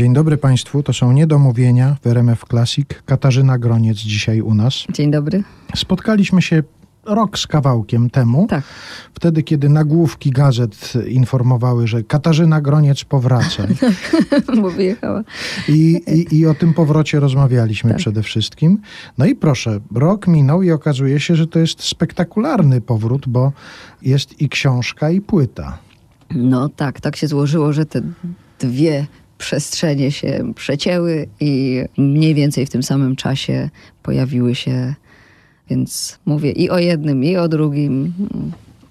Dzień dobry Państwu, to są Niedomówienia w RMF Classic. Katarzyna Groniec dzisiaj u nas. Dzień dobry. Spotkaliśmy się rok z kawałkiem temu. Tak. Wtedy, kiedy nagłówki gazet informowały, że Katarzyna Groniec powraca. Bo wyjechała. I, i, I o tym powrocie rozmawialiśmy Tak. przede wszystkim. No i proszę, rok minął i okazuje się, że to jest spektakularny powrót, bo jest i książka, i płyta. No tak, tak się złożyło, że te dwie przestrzenie się przecięły i mniej więcej w tym samym czasie pojawiły się, więc mówię i o jednym, i o drugim.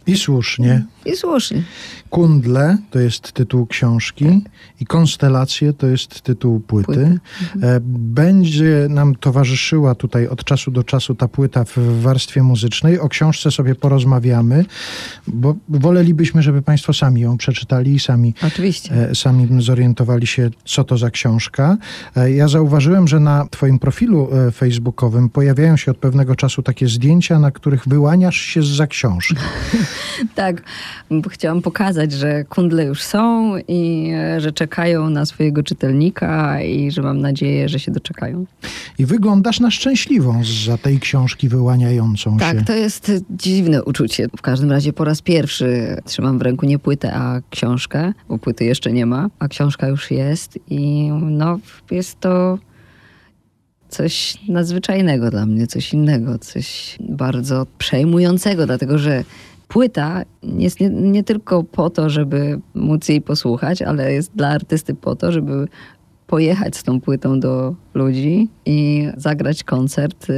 I słusznie. I słusznie. Kundle to jest tytuł książki i Konstelacje to jest tytuł płyty. Płyty. E, Będzie nam towarzyszyła tutaj od czasu do czasu ta płyta w warstwie muzycznej. O książce sobie porozmawiamy, bo wolelibyśmy, żeby Państwo sami ją przeczytali i sami Oczywiście. e, sami zorientowali się, co to za książka. E, Ja zauważyłem, że na Twoim profilu facebookowym pojawiają się od pewnego czasu takie zdjęcia, na których wyłaniasz się za książki. Tak, chciałam pokazać, że kundle już są i e, że czekają na swojego czytelnika i że mam nadzieję, że się doczekają. I wyglądasz na szczęśliwą za tej książki wyłaniającą się. Tak, to jest dziwne uczucie. W każdym razie po raz pierwszy trzymam w ręku nie płytę, a książkę, bo płyty jeszcze nie ma, a książka już jest i no jest to coś nadzwyczajnego dla mnie, coś innego, coś bardzo przejmującego, dlatego że płyta jest nie, nie tylko po to, żeby móc jej posłuchać, ale jest dla artysty po to, żeby pojechać z tą płytą do ludzi i zagrać koncert, y,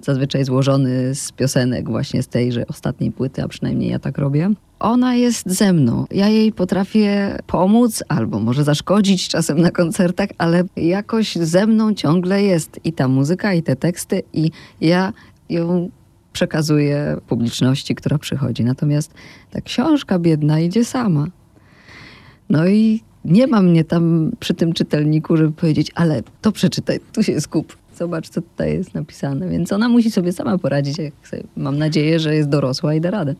zazwyczaj złożony z piosenek właśnie z tejże ostatniej płyty, a przynajmniej ja tak robię. Ona jest ze mną. Ja jej potrafię pomóc albo może zaszkodzić czasem na koncertach, ale jakoś ze mną ciągle jest i ta muzyka, i te teksty, i ja ją przekazuję publiczności, która przychodzi. Natomiast ta książka biedna idzie sama. No i nie ma mnie tam przy tym czytelniku, żeby powiedzieć, ale to przeczytaj, tu się skup, zobacz, co tutaj jest napisane. Więc ona musi sobie sama poradzić. Sobie, mam nadzieję, że jest dorosła i da radę.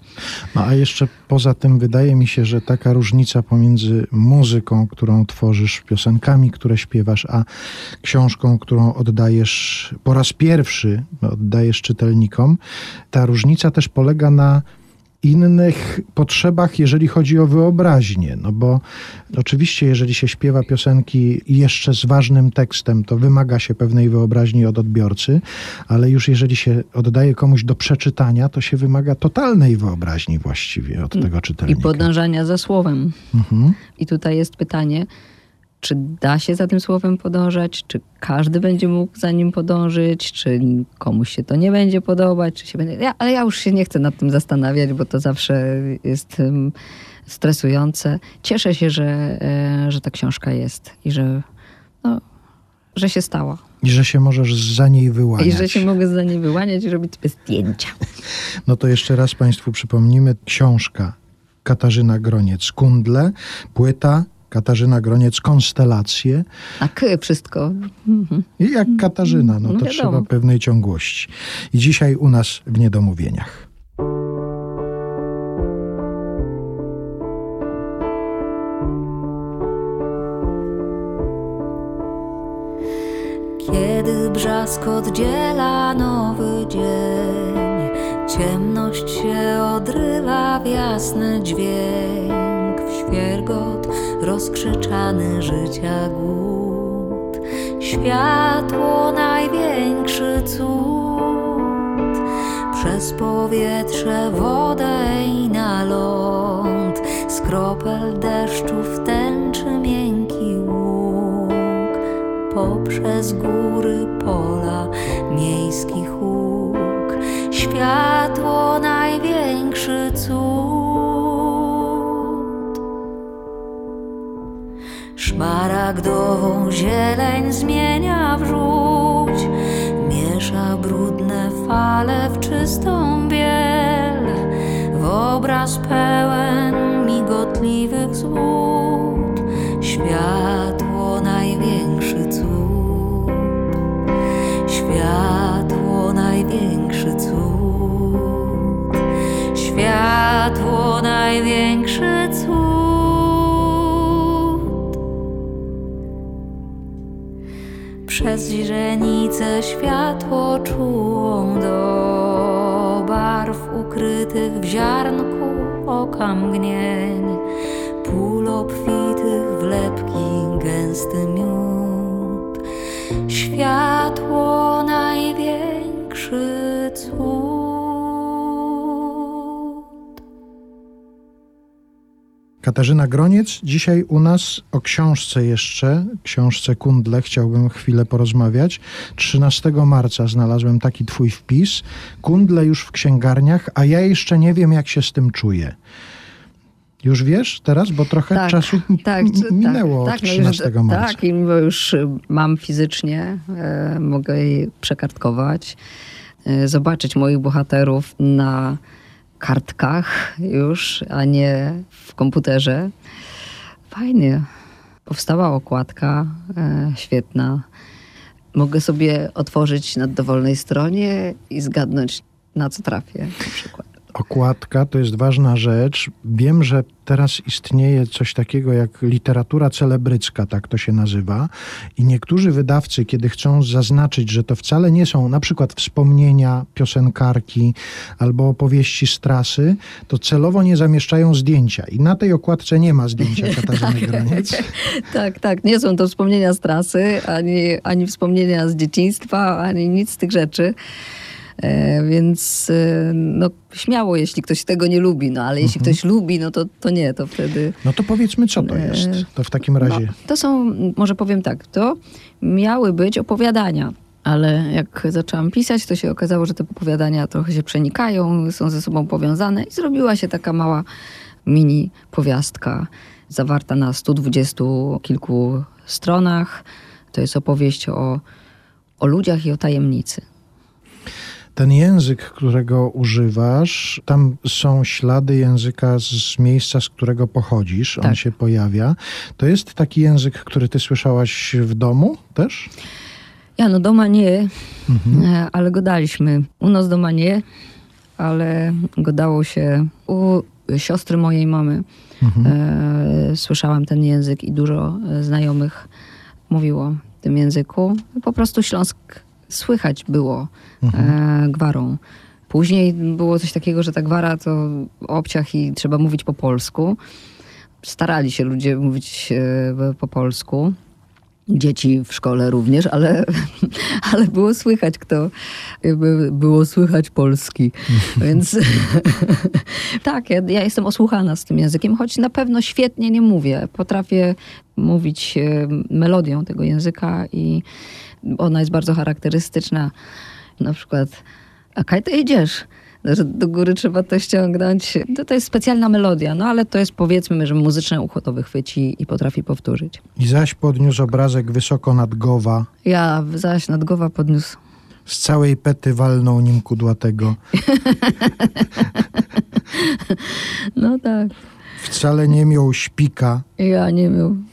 No a jeszcze poza tym wydaje mi się, że taka różnica pomiędzy muzyką, którą tworzysz, piosenkami, które śpiewasz, a książką, którą oddajesz po raz pierwszy, oddajesz czytelnikom, ta różnica też polega na innych potrzebach, jeżeli chodzi o wyobraźnię. No bo oczywiście, jeżeli się śpiewa piosenki jeszcze z ważnym tekstem, to wymaga się pewnej wyobraźni od odbiorcy, ale już jeżeli się oddaje komuś do przeczytania, to się wymaga totalnej wyobraźni właściwie od tego I czytelnika. podążania za słowem. Mhm. I tutaj jest pytanie, czy da się za tym słowem podążać, czy każdy będzie mógł za nim podążyć, czy komuś się to nie będzie podobać, czy się będzie... Ja, ale ja już się nie chcę nad tym zastanawiać, bo to zawsze jest em, stresujące. Cieszę się, że, e, że ta książka jest i że, no, że się stała. I że się możesz za niej wyłaniać. I że się mogę za niej wyłaniać i robić sobie zdjęcia. No to jeszcze raz Państwu przypomnimy. Książka Katarzyna Groniec Kundle, płyta Katarzyna Groniec Konstelacje. A k wszystko. Mhm. I jak Katarzyna, no to No wiadomo. trzeba pewnej ciągłości. I dzisiaj u nas w Niedomówieniach. Kiedy brzask oddziela nowy dzień, ciemność się odrywa w jasny dźwięk, w świergot rozkrzyczany życia głód. Światło największy cud, przez powietrze, wodę i na ląd, z kropel deszczu w tęczy miękki łuk poprzez góry, pola, miejski huk. Światło największy cud. Szmaragdową zieleń zmienia w żółć, miesza brudne fale w czystą biel, w obraz pełen migotliwych złód. Światło największy cud, światło największy cud, światło największy cud. Przez źrenicę światło czułą do barw ukrytych w ziarnku oka pól obfitych w lepki gęsty miód. Światło Katarzyna Groniec, dzisiaj u nas o książce jeszcze, książce Kundle, chciałbym chwilę porozmawiać. 13 marca znalazłem taki twój wpis. Kundle już w księgarniach, a ja jeszcze nie wiem, jak się z tym czuję. Już wiesz teraz, bo trochę Tak, czasu tak, czy- minęło tak, od tak, no 13 już, marca. Tak, i bo już y, mam fizycznie, e, mogę jej przekartkować, e, zobaczyć moich bohaterów na kartkach już, a nie w komputerze. Fajnie. Powstała okładka, e, świetna. Mogę sobie otworzyć na dowolnej stronie i zgadnąć, na co trafię na przykład. Okładka to jest ważna rzecz. Wiem, że teraz istnieje coś takiego jak literatura celebrycka, tak to się nazywa. I niektórzy wydawcy, kiedy chcą zaznaczyć, że to wcale nie są na przykład wspomnienia piosenkarki albo opowieści z trasy, to celowo nie zamieszczają zdjęcia. I na tej okładce nie ma zdjęcia Katarzyny Graniec. Tak, tak. Nie są to wspomnienia z trasy, ani, ani wspomnienia z dzieciństwa, ani nic z tych rzeczy. E, więc e, no, śmiało, jeśli ktoś tego nie lubi, no ale jeśli ktoś lubi, no to, to nie, to wtedy. No to powiedzmy, co to E, jest. To w takim razie. No, to są, może powiem tak, to miały być opowiadania. Ale jak zaczęłam pisać, to się okazało, że te opowiadania trochę się przenikają, są ze sobą powiązane i zrobiła się taka mała mini powiastka zawarta na 120 kilku stronach. To jest opowieść o, o ludziach i o tajemnicy. Ten język, którego używasz, tam są ślady języka z miejsca, z którego pochodzisz. On Tak. się pojawia. To jest taki język, który ty słyszałaś w domu też? Ja no doma nie, e, ale go daliśmy. U nas doma nie, ale go dało się u siostry mojej mamy. E, słyszałam ten język i dużo e, znajomych mówiło w tym języku. Po prostu Śląsk słychać było e, gwarą. Później było coś takiego, że ta gwara to obciach i trzeba mówić po polsku. Starali się ludzie mówić e, po polsku. Dzieci w szkole również, ale, ale było słychać kto, było słychać polski. Więc tak, ja, ja jestem osłuchana z tym językiem, choć na pewno świetnie nie mówię. Potrafię mówić e, melodią tego języka i ona jest bardzo charakterystyczna. Na przykład, a kaj ty idziesz? Że do góry trzeba to ściągnąć. To, to jest specjalna melodia, no ale to jest powiedzmy, że muzyczne ucho to wychwyci i potrafi powtórzyć. I zaś podniósł obrazek wysoko nad Gowa. Ja zaś nad głowa podniósł. Z całej pety walnął nim kudłatego. No tak. Wcale nie miał śpika. Ja nie wiem.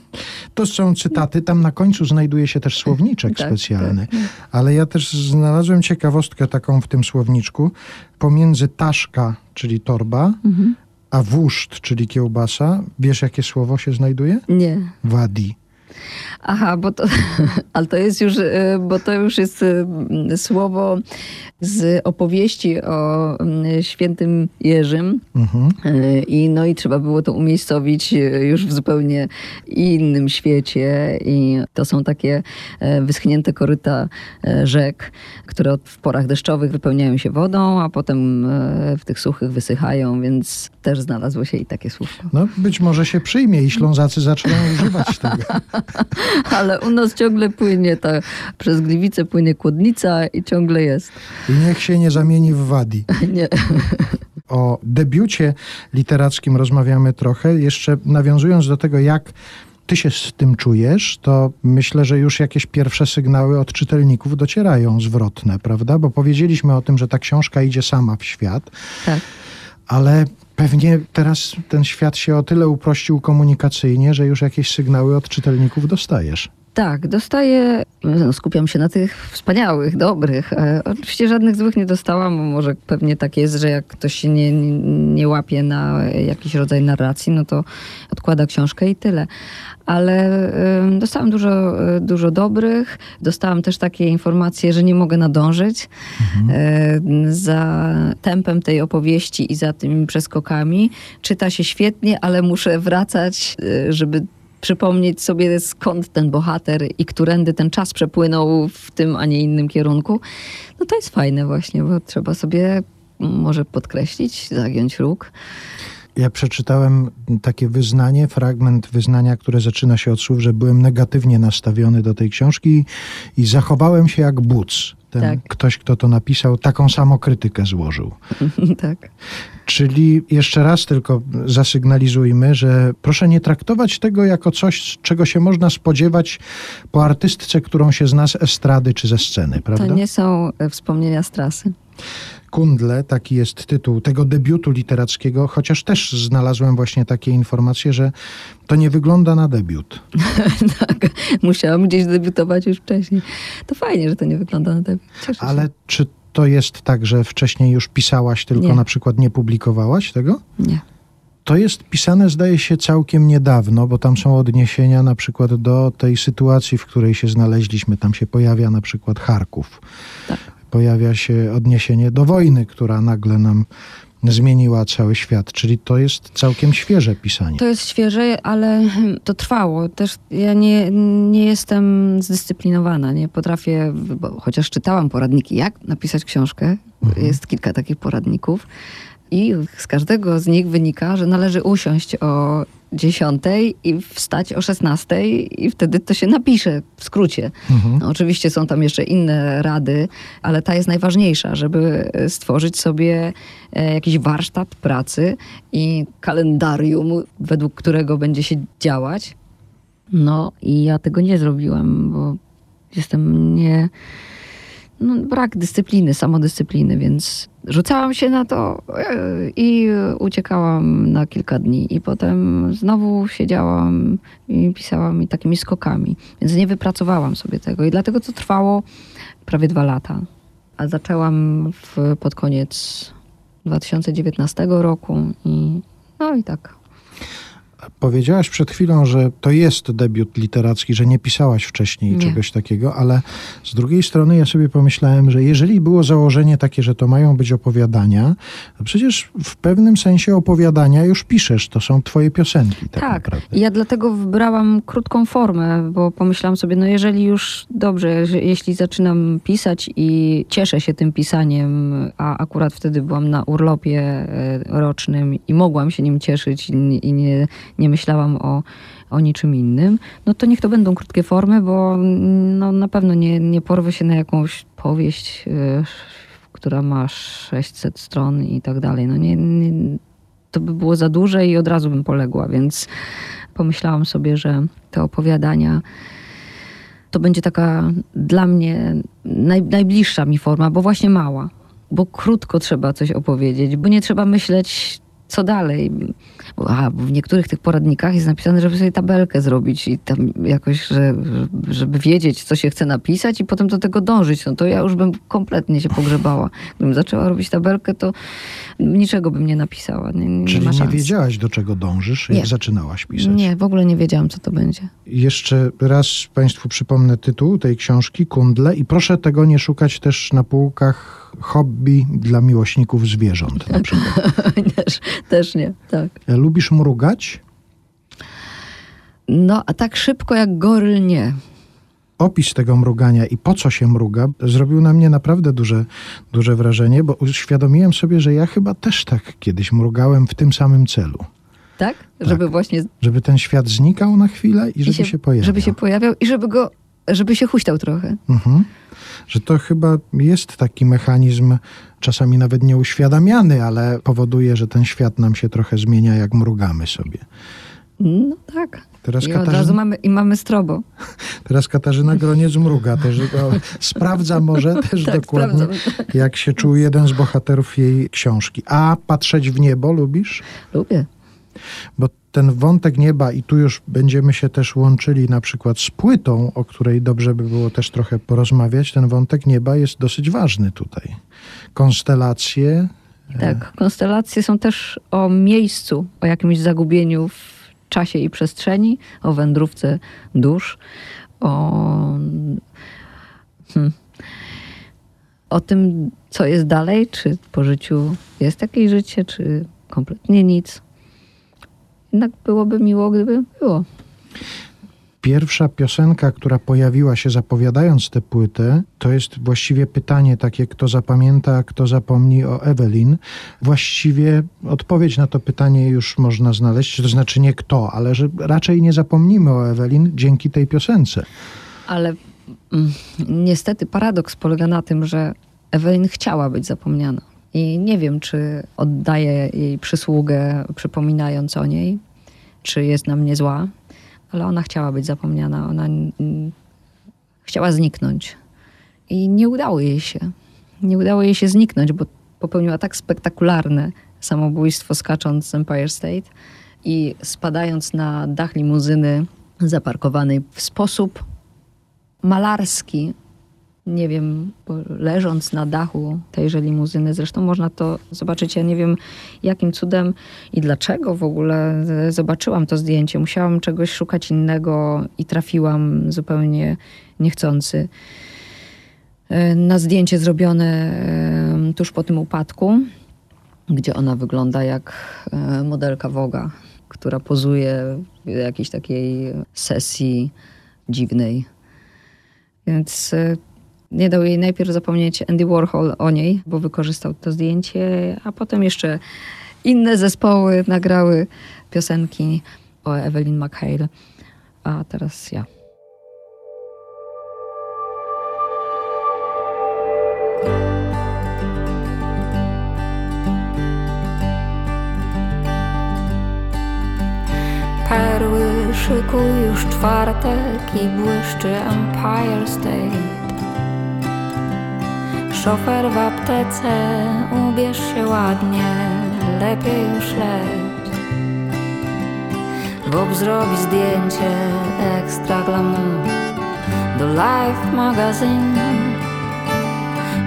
To są cytaty, tam na końcu znajduje się też słowniczek Tak, specjalny. Ale ja też znalazłem ciekawostkę taką w tym słowniczku. Pomiędzy taszka, czyli torba, Mhm. a wóżd, czyli kiełbasa, wiesz jakie słowo się znajduje? Nie. Wadi. Aha, bo to, ale to jest już, e, bo to już jest e, słowo z opowieści o świętym Jerzym. Mhm. E, I, no i trzeba było to umiejscowić już w zupełnie innym świecie. I to są takie e, wyschnięte koryta e, rzek, które w porach deszczowych wypełniają się wodą, a potem e, w tych suchych wysychają, więc też znalazło się i takie słówko. No być może się przyjmie i Ślązacy zaczną używać tego. Ale u nas ciągle płynie ta, przez Gliwice płynie kłodnica i ciągle jest. I niech się nie zamieni w wadi. Nie. O debiucie literackim rozmawiamy trochę. Jeszcze nawiązując do tego, jak ty się z tym czujesz, to myślę, że już jakieś pierwsze sygnały od czytelników docierają zwrotne, prawda? Bo powiedzieliśmy o tym, że ta książka idzie sama w świat, Tak. ale pewnie teraz ten świat się o tyle uprościł komunikacyjnie, że już jakieś sygnały od czytelników dostajesz. Tak, dostaję, no, skupiam się na tych wspaniałych, dobrych. E, oczywiście żadnych złych nie dostałam, może pewnie tak jest, że jak ktoś się nie, nie, łapie na jakiś rodzaj narracji, no to odkłada książkę i tyle. Ale dostałam dużo, e, dużo dobrych. Dostałam też takie informacje, że nie mogę nadążyć e, za tempem tej opowieści i za tymi przeskokami. Czyta się świetnie, ale muszę wracać, żeby przypomnieć sobie skąd ten bohater i którędy ten czas przepłynął w tym, a nie innym kierunku. No to jest fajne właśnie, bo trzeba sobie może podkreślić, zagiąć róg. Ja przeczytałem takie wyznanie, fragment wyznania, które zaczyna się od słów, że byłem negatywnie nastawiony do tej książki i zachowałem się jak buc. Ten Tak. ktoś, kto to napisał, taką samą krytykę złożył. tak. Czyli jeszcze raz tylko zasygnalizujmy, że proszę nie traktować tego jako coś, czego się można spodziewać po artystce, którą się zna z estrady czy ze sceny, prawda? To nie są e, wspomnienia z trasy. Kundle, taki jest tytuł tego debiutu literackiego, chociaż też znalazłem właśnie takie informacje, że to nie wygląda na debiut. tak, musiałam gdzieś debiutować już wcześniej. To fajnie, że to nie wygląda na debiut. Cieszę się. Ale czy to jest tak, że wcześniej już pisałaś, tylko Nie. na przykład nie publikowałaś tego? Nie. To jest pisane, zdaje się, całkiem niedawno, bo tam są odniesienia na przykład do tej sytuacji, w której się znaleźliśmy. Tam się pojawia na przykład Charków. Tak. Pojawia się odniesienie do wojny, która nagle nam zmieniła cały świat. Czyli to jest całkiem świeże pisanie. To jest świeże, ale to trwało. Też ja nie, nie jestem zdyscyplinowana. Nie potrafię, bo chociaż czytałam poradniki, jak napisać książkę. Jest kilka takich poradników. I z każdego z nich wynika, że należy usiąść o 10 i wstać o 16 i wtedy to się napisze w skrócie. Mhm. No, oczywiście są tam jeszcze inne rady, ale ta jest najważniejsza, żeby stworzyć sobie e, jakiś warsztat pracy i kalendarium, według którego będzie się działać. No i ja tego nie zrobiłam, bo jestem nie. No, brak dyscypliny, samodyscypliny, więc rzucałam się na to e, i uciekałam na kilka dni. I potem znowu siedziałam i pisałam i takimi skokami. Więc nie wypracowałam sobie tego. I dlatego to trwało prawie dwa lata. A zaczęłam w, pod koniec 2019 roku i no i tak. Powiedziałaś przed chwilą, że to jest debiut literacki, że nie pisałaś wcześniej Nie. czegoś takiego, ale z drugiej strony ja sobie pomyślałem, że jeżeli było założenie takie, że to mają być opowiadania, to przecież w pewnym sensie opowiadania już piszesz, to są twoje piosenki tak, Tak, naprawdę. ja dlatego wybrałam krótką formę, bo pomyślałam sobie, no jeżeli już dobrze, jeśli zaczynam pisać i cieszę się tym pisaniem, a akurat wtedy byłam na urlopie e, rocznym i mogłam się nim cieszyć i nie, nie myślałam o, o niczym innym, no to niech to będą krótkie formy, bo mm, no, na pewno nie, nie porwę się na jakąś powieść, e, która ma 600 stron i tak dalej. No nie, nie, to by było za duże i od razu bym poległa, więc pomyślałam sobie, że te opowiadania to będzie taka dla mnie naj, najbliższa mi forma, bo właśnie mała. Bo krótko trzeba coś opowiedzieć, bo nie trzeba myśleć, co dalej. A, w niektórych tych poradnikach jest napisane, żeby sobie tabelkę zrobić i tam jakoś, że, żeby wiedzieć, co się chce napisać i potem do tego dążyć. No to ja już bym kompletnie się pogrzebała. Gdybym zaczęła robić tabelkę, to niczego bym nie napisała. Nie, nie Czyli nie wiedziałaś, do czego dążysz, jak Nie. zaczynałaś pisać. Nie, w ogóle nie wiedziałam, co to będzie. Jeszcze raz Państwu przypomnę tytuł tej książki, Kundle, i proszę tego nie szukać też na półkach hobby dla miłośników zwierząt na przykład. też, też nie, tak. Lubisz mrugać? No, a tak szybko jak goryl nie. Opis tego mrugania i po co się mruga zrobił na mnie naprawdę duże, duże wrażenie, bo uświadomiłem sobie, że ja chyba też tak kiedyś mrugałem w tym samym celu. Tak? Żeby właśnie Żeby ten świat znikał na chwilę i i żeby się, pojawił. Żeby się pojawiał i żeby go, żeby się huśtał trochę. Mhm. Że to chyba jest taki mechanizm, czasami nawet nieuświadamiany, ale powoduje, że ten świat nam się trochę zmienia, jak mrugamy sobie. No tak. Teraz, I od razu Katarzyna, mamy, i mamy strobo. teraz Katarzyna Groniec mruga. Też, sprawdza może też Tak, dokładnie, sprawdzam. jak się czuł jeden z bohaterów jej książki. A patrzeć w niebo lubisz? Lubię. Bo ten wątek nieba i tu już będziemy się też łączyli na przykład z płytą, o której dobrze by było też trochę porozmawiać, ten wątek nieba jest dosyć ważny tutaj. Konstelacje, Tak, konstelacje są też o miejscu, o jakimś zagubieniu w czasie i przestrzeni, o wędrówce dusz, o, hmm, o tym, co jest dalej, czy po życiu jest jakieś życie, czy kompletnie nic. Jednak byłoby miło, gdyby było. Pierwsza piosenka, która pojawiła się zapowiadając tę płytę, to jest właściwie pytanie takie, kto zapamięta, kto zapomni o Ewelin. Właściwie odpowiedź na to pytanie już można znaleźć, to znaczy nie kto, ale że raczej nie zapomnimy o Ewelin dzięki tej piosence. Ale mm, niestety paradoks polega na tym, że Ewelin chciała być zapomniana. I nie wiem, czy oddaję jej przysługę, przypominając o niej, czy jest na mnie zła, ale ona chciała być zapomniana. Ona chciała zniknąć. I nie udało jej się. Nie udało jej się zniknąć, bo popełniła tak spektakularne samobójstwo, skacząc z Empire State i spadając na dach limuzyny zaparkowanej w sposób malarski. Nie wiem, leżąc na dachu tejże limuzyny, zresztą można to zobaczyć. Ja nie wiem, jakim cudem i dlaczego w ogóle e, zobaczyłam to zdjęcie. Musiałam czegoś szukać innego i trafiłam zupełnie niechcący e, na zdjęcie zrobione e, tuż po tym upadku, gdzie ona wygląda jak modelka Woga, która pozuje w jakiejś takiej sesji dziwnej. Więc nie dał jej najpierw zapomnieć Andy Warhol o niej, bo wykorzystał to zdjęcie, a potem jeszcze inne zespoły nagrały piosenki o Evelyn McHale. A teraz ja. Perły szykuj już czwartek i błyszczy Empire State. Szofer w aptece, ubierz się ładnie, lepiej już leć. Bob zrobi zdjęcie ekstra glamour do Life Magazine.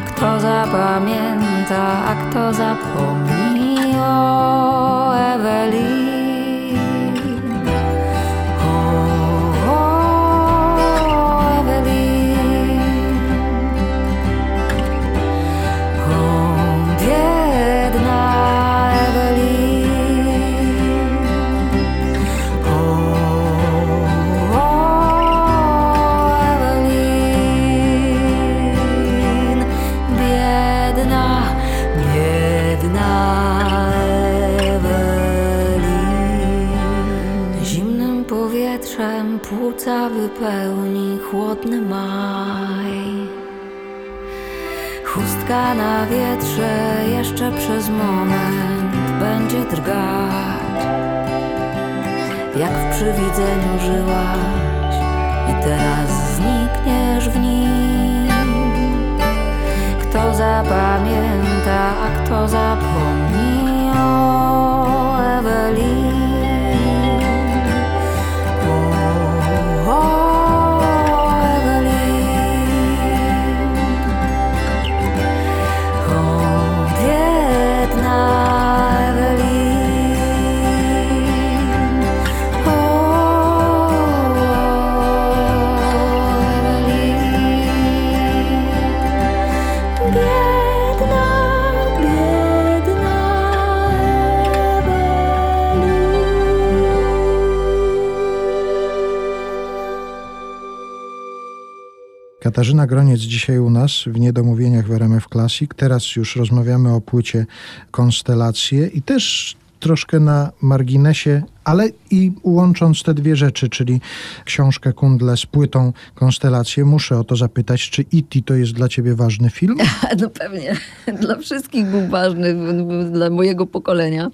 Kto zapamięta, a kto zapomni o Evelyn. Katarzyna Groniec dzisiaj u nas w Niedomówieniach w RMF Classic. Teraz już rozmawiamy o płycie Konstelacje i też troszkę na marginesie, ale i łącząc te dwie rzeczy, czyli książkę Kundle z płytą Konstelacje, muszę o to zapytać, czy E.T. to jest dla ciebie ważny film? No pewnie. Dla wszystkich był ważny, dla mojego pokolenia.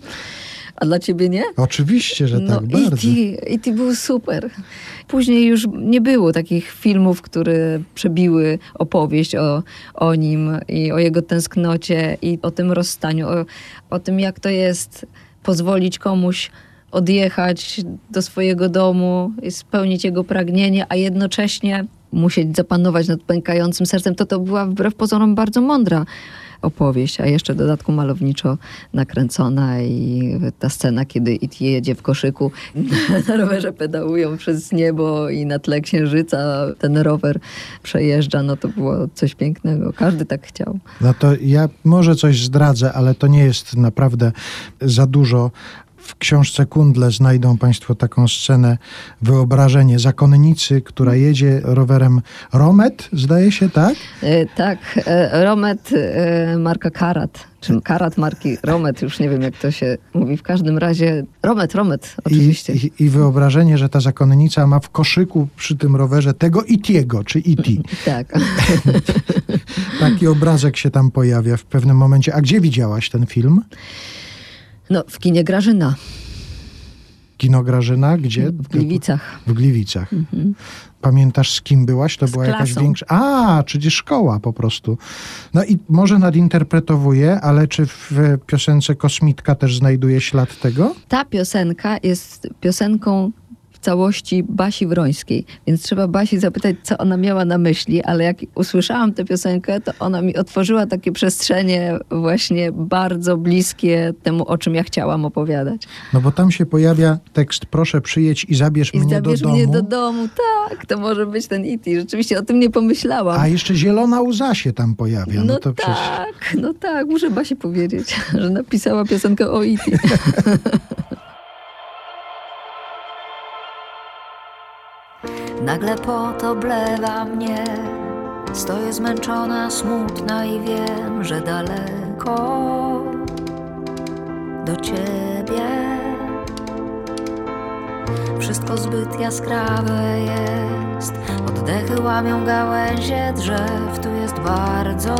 A dla ciebie nie? Oczywiście, że No tak, bardzo. E.T. E.T. był super. Później już nie było takich filmów, które przebiły opowieść o, o nim i o jego tęsknocie i o tym rozstaniu, o, o tym jak to jest pozwolić komuś odjechać do swojego domu i spełnić jego pragnienie, a jednocześnie musieć zapanować nad pękającym sercem, to to była wbrew pozorom bardzo mądra opowieść, a jeszcze w dodatku malowniczo nakręcona i ta scena, kiedy It jedzie w koszyku, na rowerze pedałują przez niebo i na tle księżyca ten rower przejeżdża, no to było coś pięknego. Każdy tak chciał. No to ja może coś zdradzę, ale to nie jest naprawdę za dużo. W książce Kundle znajdą Państwo taką scenę, wyobrażenie zakonnicy, która jedzie rowerem Romet, zdaje się, tak? E, tak, e, Romet e, marka Karat, Karat marki Romet, już nie wiem jak to się mówi. W każdym razie Romet, Romet, oczywiście. I, i, I wyobrażenie, że ta zakonnica ma w koszyku przy tym rowerze tego Itiego, czy Iti. tak. Taki obrazek się tam pojawia w pewnym momencie. A gdzie widziałaś ten film? No, w kinie Grażyna. Kino Grażyna? Gdzie? W Gliwicach. W Gliwicach. Mhm. Pamiętasz, z kim byłaś? To Z była jakaś klasą. większa... A, czyli szkoła po prostu. No i może nadinterpretowuje, ale czy w piosence Kosmitka też znajduje ślad tego? Ta piosenka jest piosenką całości Basi Wrońskiej, więc trzeba Basi zapytać, co ona miała na myśli, ale jak usłyszałam tę piosenkę, to ona mi otworzyła takie przestrzenie właśnie bardzo bliskie temu, o czym ja chciałam opowiadać. No bo tam się pojawia tekst proszę przyjedź i zabierz I mnie zabierz do domu. mnie do domu. Tak, to może być ten E.T. Rzeczywiście o tym nie pomyślałam. A jeszcze zielona łza się tam pojawia. No, No, to przecież... tak, no tak, muszę Basie powiedzieć, że napisała piosenkę o E.T. Nagle pot oblewa mnie. Stoję zmęczona, smutna i wiem, że daleko do ciebie. Wszystko zbyt jaskrawe jest. Oddechy łamią gałęzie drzew. Tu jest bardzo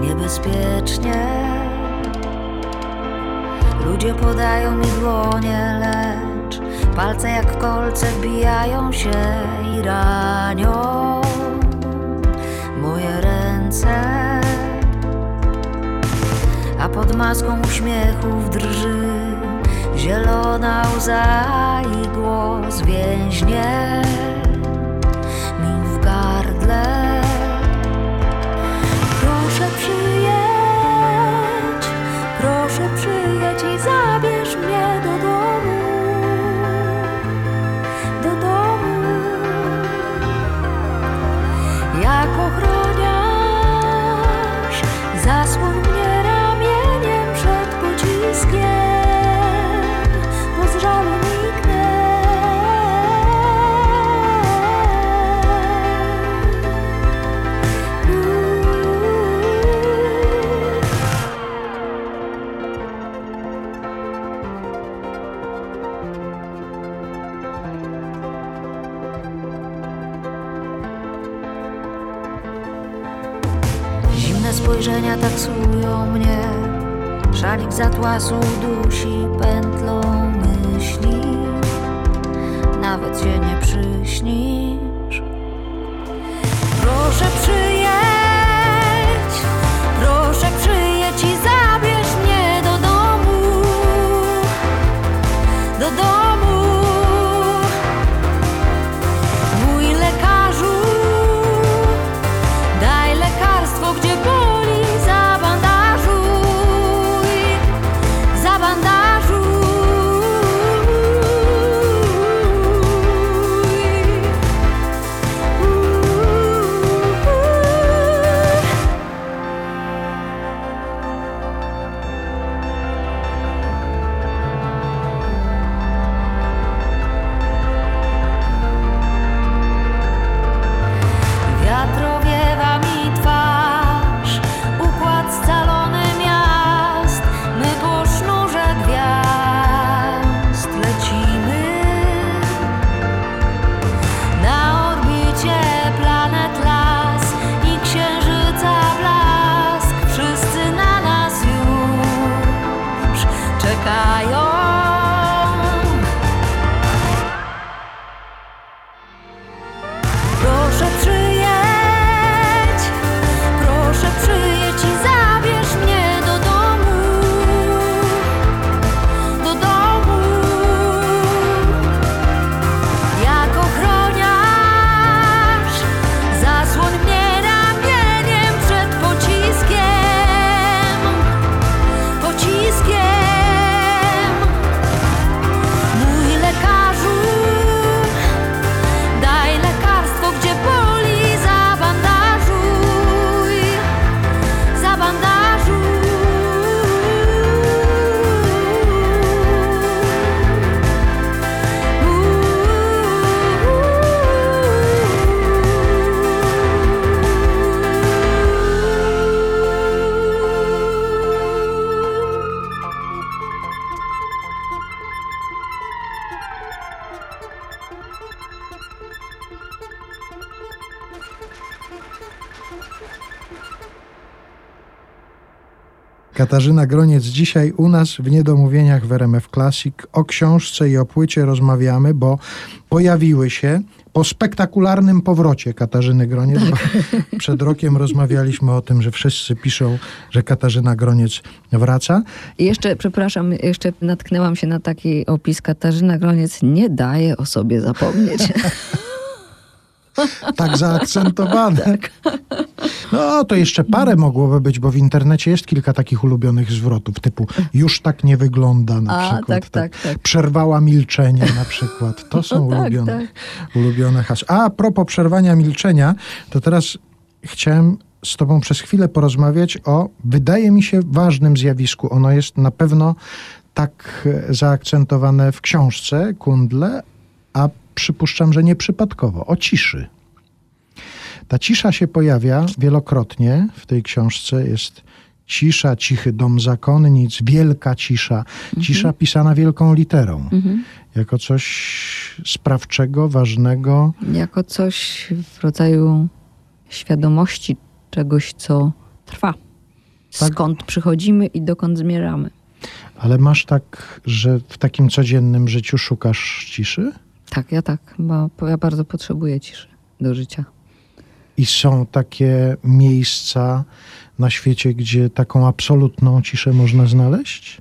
niebezpiecznie. Ludzie podają mi dłonie, lecz palce jak kolce wbijają się i ranią moje ręce. A pod maską uśmiechów drży zielona łza i głos więźnie mi w gardle. Zasłoń mnie azul do Katarzyna Groniec dzisiaj u nas w Niedomówieniach w RMF Classic. O książce i o płycie rozmawiamy, bo pojawiły się po spektakularnym powrocie Katarzyny Groniec. Bo przed rokiem rozmawialiśmy o tym, że wszyscy piszą, że Katarzyna Groniec wraca. I jeszcze, przepraszam, jeszcze natknęłam się na taki opis. Katarzyna Groniec nie daje o sobie zapomnieć. tak zaakcentowane. No, to jeszcze parę mogłoby być, bo w internecie jest kilka takich ulubionych zwrotów, typu już tak nie wygląda na A, przykład. tak, tak, tak. Przerwała milczenie na przykład. To są tak, ulubione, tak. ulubione hasła. A, a propos przerwania milczenia, to teraz chciałem z tobą przez chwilę porozmawiać o, wydaje mi się, ważnym zjawisku. Ono jest na pewno tak e, zaakcentowane w książce Kundle, a przypuszczam, że nieprzypadkowo, o ciszy. Ta cisza się pojawia wielokrotnie w tej książce. Jest cisza, cichy dom zakonnic, wielka cisza. Cisza pisana wielką literą. Jako coś sprawczego, ważnego. jako coś w rodzaju świadomości czegoś, co trwa. Tak. Skąd przychodzimy i dokąd zmierzamy. Ale masz tak, że w takim codziennym życiu szukasz ciszy? Tak, ja tak, bo ja bardzo potrzebuję ciszy do życia. I są takie miejsca na świecie, gdzie taką absolutną ciszę można znaleźć?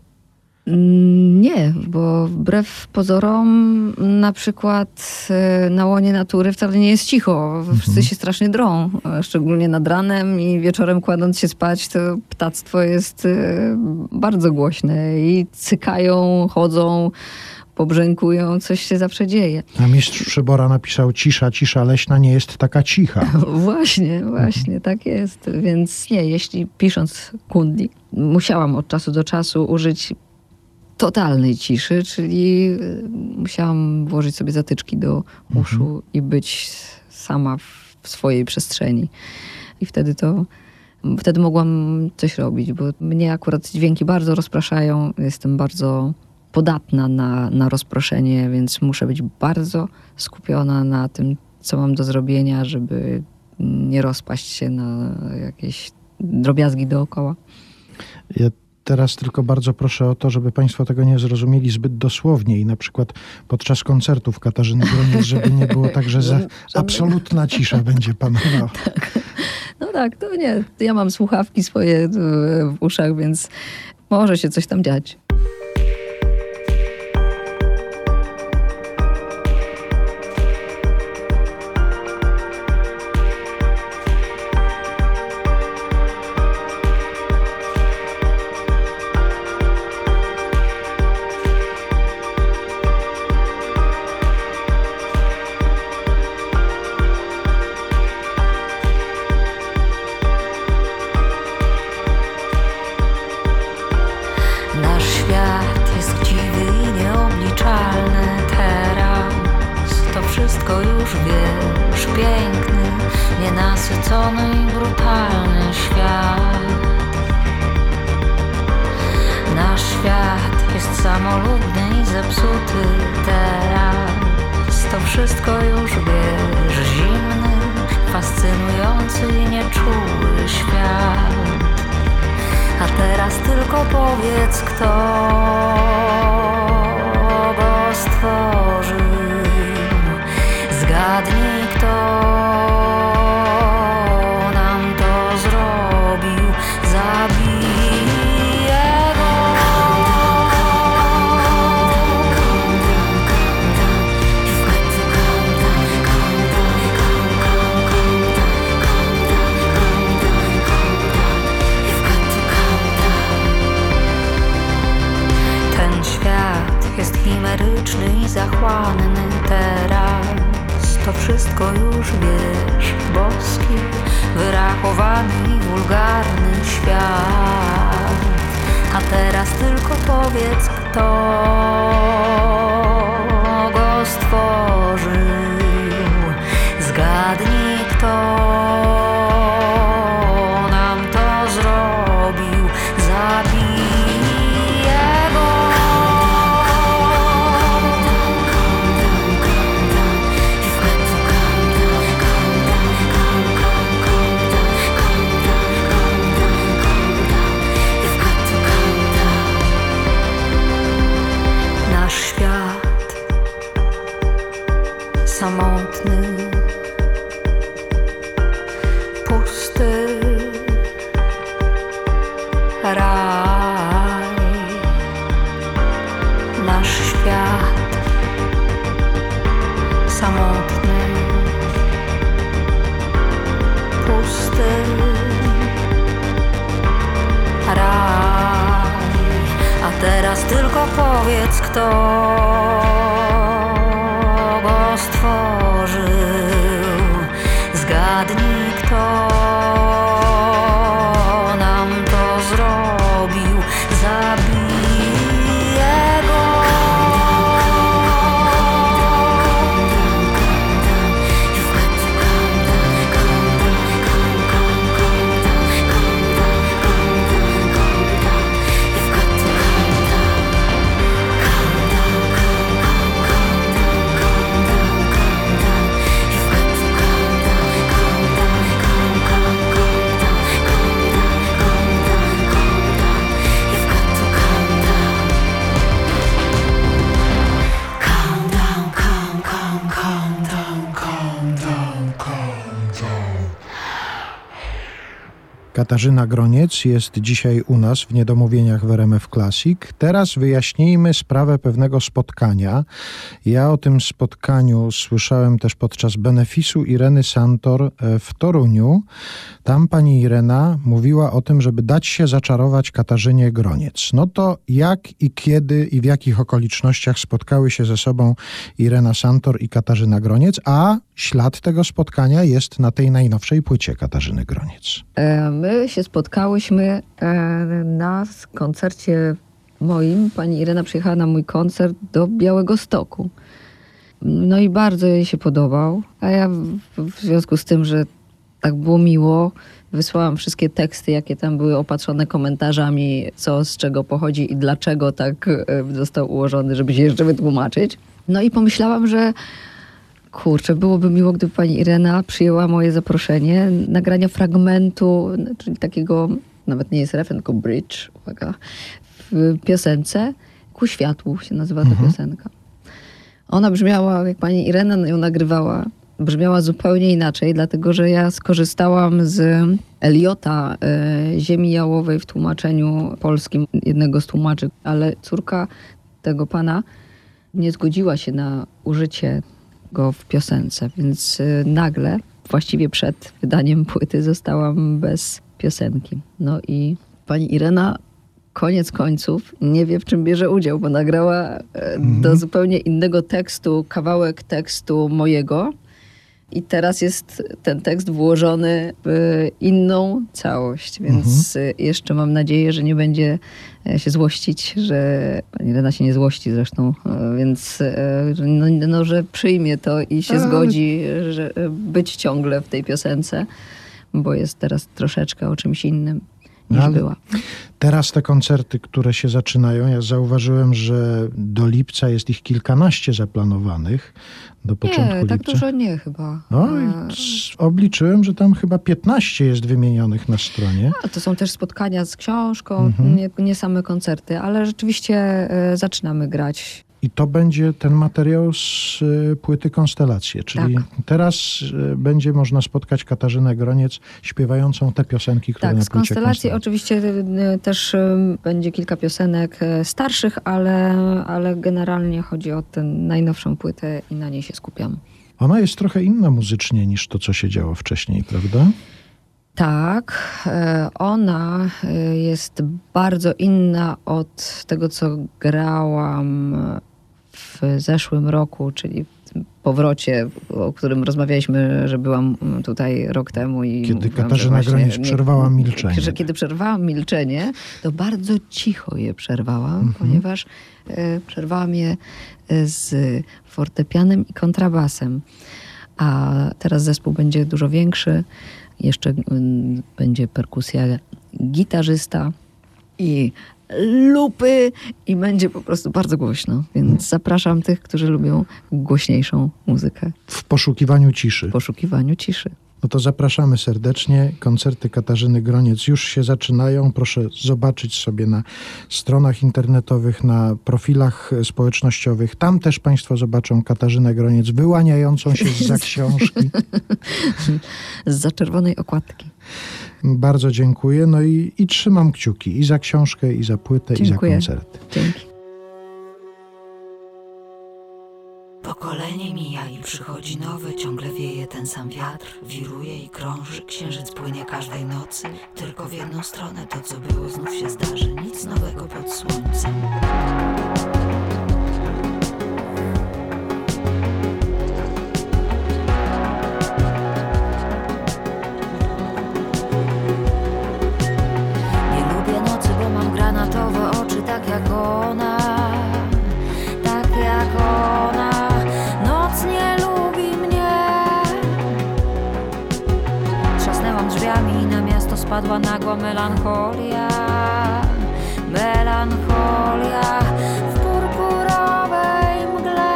Mm, Nie, bo wbrew pozorom, na przykład e, na łonie natury wcale nie jest cicho. Wszyscy się strasznie drą, szczególnie nad ranem i wieczorem kładąc się spać, to ptactwo jest e, bardzo głośne i cykają, chodzą, pobrzękują, coś się zawsze dzieje. A mistrz Przybora napisał cisza, cisza leśna nie jest taka cicha. Właśnie, właśnie, tak jest. Więc nie, jeśli pisząc Kundi, musiałam od czasu do czasu użyć totalnej ciszy, czyli y, musiałam włożyć sobie zatyczki do uszu i być sama w, w swojej przestrzeni. I wtedy to, wtedy mogłam coś robić, bo mnie akurat dźwięki bardzo rozpraszają. Jestem bardzo podatna na, na rozproszenie, więc muszę być bardzo skupiona na tym, co mam do zrobienia, żeby nie rozpaść się na jakieś drobiazgi dookoła. Ja teraz tylko bardzo proszę o to, żeby Państwo tego nie zrozumieli zbyt dosłownie i na przykład podczas koncertów Katarzyny Groniec, żeby nie było tak, że za absolutna cisza będzie panowała. No tak, to nie. Ja mam słuchawki swoje w uszach, więc może się coś tam dziać. Wszystko już wiesz, piękny, nienasycony i brutalny świat. Nasz świat jest samolubny i zepsuty teraz. To wszystko już wiesz, zimny, fascynujący i nieczuły świat. A teraz tylko powiedz, kto go stworzył. Zgadnij, kto nam to zrobił. Zabiję go. Ten świat jest chimeryczny i zachłanny teraz. To wszystko już wiesz, boski, wyrachowany i wulgarny świat. A teraz tylko powiedz, kto zrobił. Zabiję Katarzyna Groniec jest dzisiaj u nas w Niedomówieniach w RMF Classic. Teraz wyjaśnijmy sprawę pewnego spotkania. Ja o tym spotkaniu słyszałem też podczas benefisu Ireny Santor e, w Toruniu. Tam pani Irena mówiła o tym, żeby dać się zaczarować Katarzynie Groniec. No to jak i kiedy i w jakich okolicznościach spotkały się ze sobą Irena Santor i Katarzyna Groniec, a ślad tego spotkania jest na tej najnowszej płycie Katarzyny Groniec. E, Się spotkałyśmy e, na koncercie moim. Pani Irena przyjechała na mój koncert do Białego Stoku. No i bardzo jej się podobał. A ja w, w związku z tym, że tak było miło, wysłałam wszystkie teksty, jakie tam były opatrzone komentarzami, co z czego pochodzi i dlaczego tak e, został ułożony, żeby się jeszcze wytłumaczyć. No i pomyślałam, że Kurczę, byłoby miło, gdyby pani Irena przyjęła moje zaproszenie nagrania fragmentu, czyli takiego, nawet nie jest refren, tylko bridge, uwaga, w piosence Ku światłu się nazywa ta piosenka. Ona brzmiała, jak pani Irena ją nagrywała, brzmiała zupełnie inaczej, dlatego że ja skorzystałam z Eliota e, Ziemi Jałowej w tłumaczeniu polskim, jednego z tłumaczy, ale córka tego pana nie zgodziła się na użycie go w piosence, więc y, nagle, właściwie przed wydaniem płyty, zostałam bez piosenki. No i pani Irena koniec końców nie wie, w czym bierze udział, bo nagrała e, do zupełnie innego tekstu kawałek tekstu mojego. I teraz jest ten tekst włożony w inną całość, więc y, jeszcze mam nadzieję, że nie będzie e, się złościć, że pani Rena się nie złości zresztą, e, więc e, no, no, że przyjmie to i się Ale- zgodzi, że być ciągle w tej piosence, bo jest teraz troszeczkę o czymś innym niż Ale- była. Teraz te koncerty, które się zaczynają, ja zauważyłem, że do lipca jest ich kilkanaście zaplanowanych, do początku Nie, tak lipca. dużo nie chyba. No E, obliczyłem, że tam chyba 15 jest wymienionych na stronie. A to są też spotkania z książką, Mhm. nie, nie same koncerty, ale rzeczywiście e, zaczynamy grać. I to będzie ten materiał z y, płyty Konstelacje, czyli Tak. teraz y, będzie można spotkać Katarzynę Groniec śpiewającą te piosenki, które Tak, na z płycie konstelacji Konstelacji. oczywiście y, też będzie kilka piosenek starszych, ale, ale generalnie chodzi o tę najnowszą płytę i na niej się skupiam. Ona jest trochę inna muzycznie niż to, co się działo wcześniej, prawda? Tak, ona jest bardzo inna od tego, co grałam w zeszłym roku, czyli powrocie, o którym rozmawialiśmy, że byłam tutaj rok temu i Kiedy mówiłam, Katarzyna właśnie przerwała milczenie. Że kiedy przerwałam milczenie, to bardzo cicho je przerwałam, ponieważ e, przerwałam je e, z fortepianem i kontrabasem. A teraz zespół będzie dużo większy. Jeszcze mm, będzie perkusja gitarzysta i lupy i będzie po prostu bardzo głośno. Więc zapraszam tych, którzy lubią głośniejszą muzykę W poszukiwaniu ciszy. w poszukiwaniu ciszy. No to zapraszamy serdecznie. Koncerty Katarzyny Groniec już się zaczynają. Proszę zobaczyć sobie na stronach internetowych, na profilach społecznościowych. Tam też Państwo zobaczą Katarzynę Groniec wyłaniającą się za książki. Z zaczerwonej okładki. Bardzo dziękuję. No i, i trzymam kciuki i za książkę, i za płytę, i za Dziękuję. koncerty. Dzięki. Pokolenie mija i przychodzi nowe, ciągle wieje ten sam wiatr, wiruje i krąży, księżyc płynie każdej nocy. Tylko w jedną stronę to, co było, znów się zdarzy. Nic nowego pod słońcem. Na miasto spadła nagła melancholia. Melancholia w purpurowej mgle.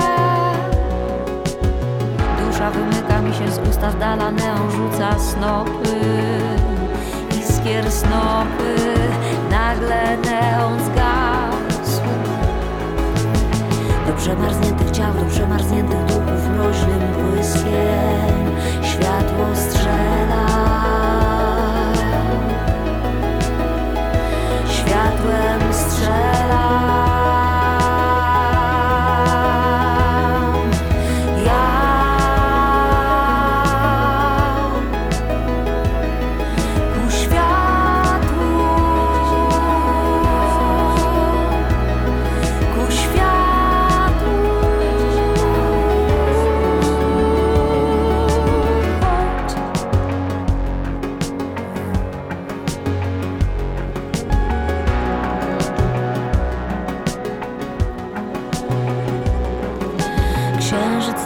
Dusza wymyka mi się z usta, z dala neon rzuca snopy Iskier snopy, nagle neon zgasł Do przemarzniętych ciał, do przemarzniętych duchów mroźnym błyskiem Światło strzela Światłem strzela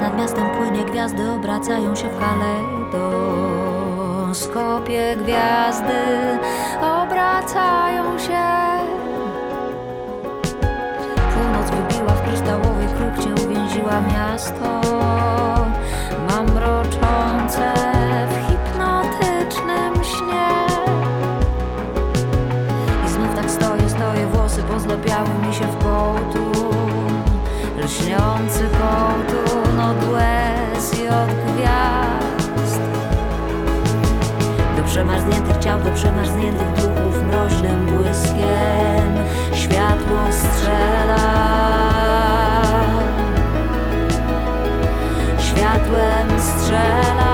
nad miastem płynie, gwiazdy obracają się w kalejdoskopie. Gwiazdy obracają się. Północ wybiła w kryształowej kruchcie, uwięziła miasto. Mam mroczące w hipnotycznym śnie. I znów tak stoję, stoję, włosy pozlepiały mi się w Lśniący kołtun od łez i od gwiazd. Do przemarzniętych ciał, do przemarzniętych duchów mroźnym błyskiem Światło strzela. Światłem strzela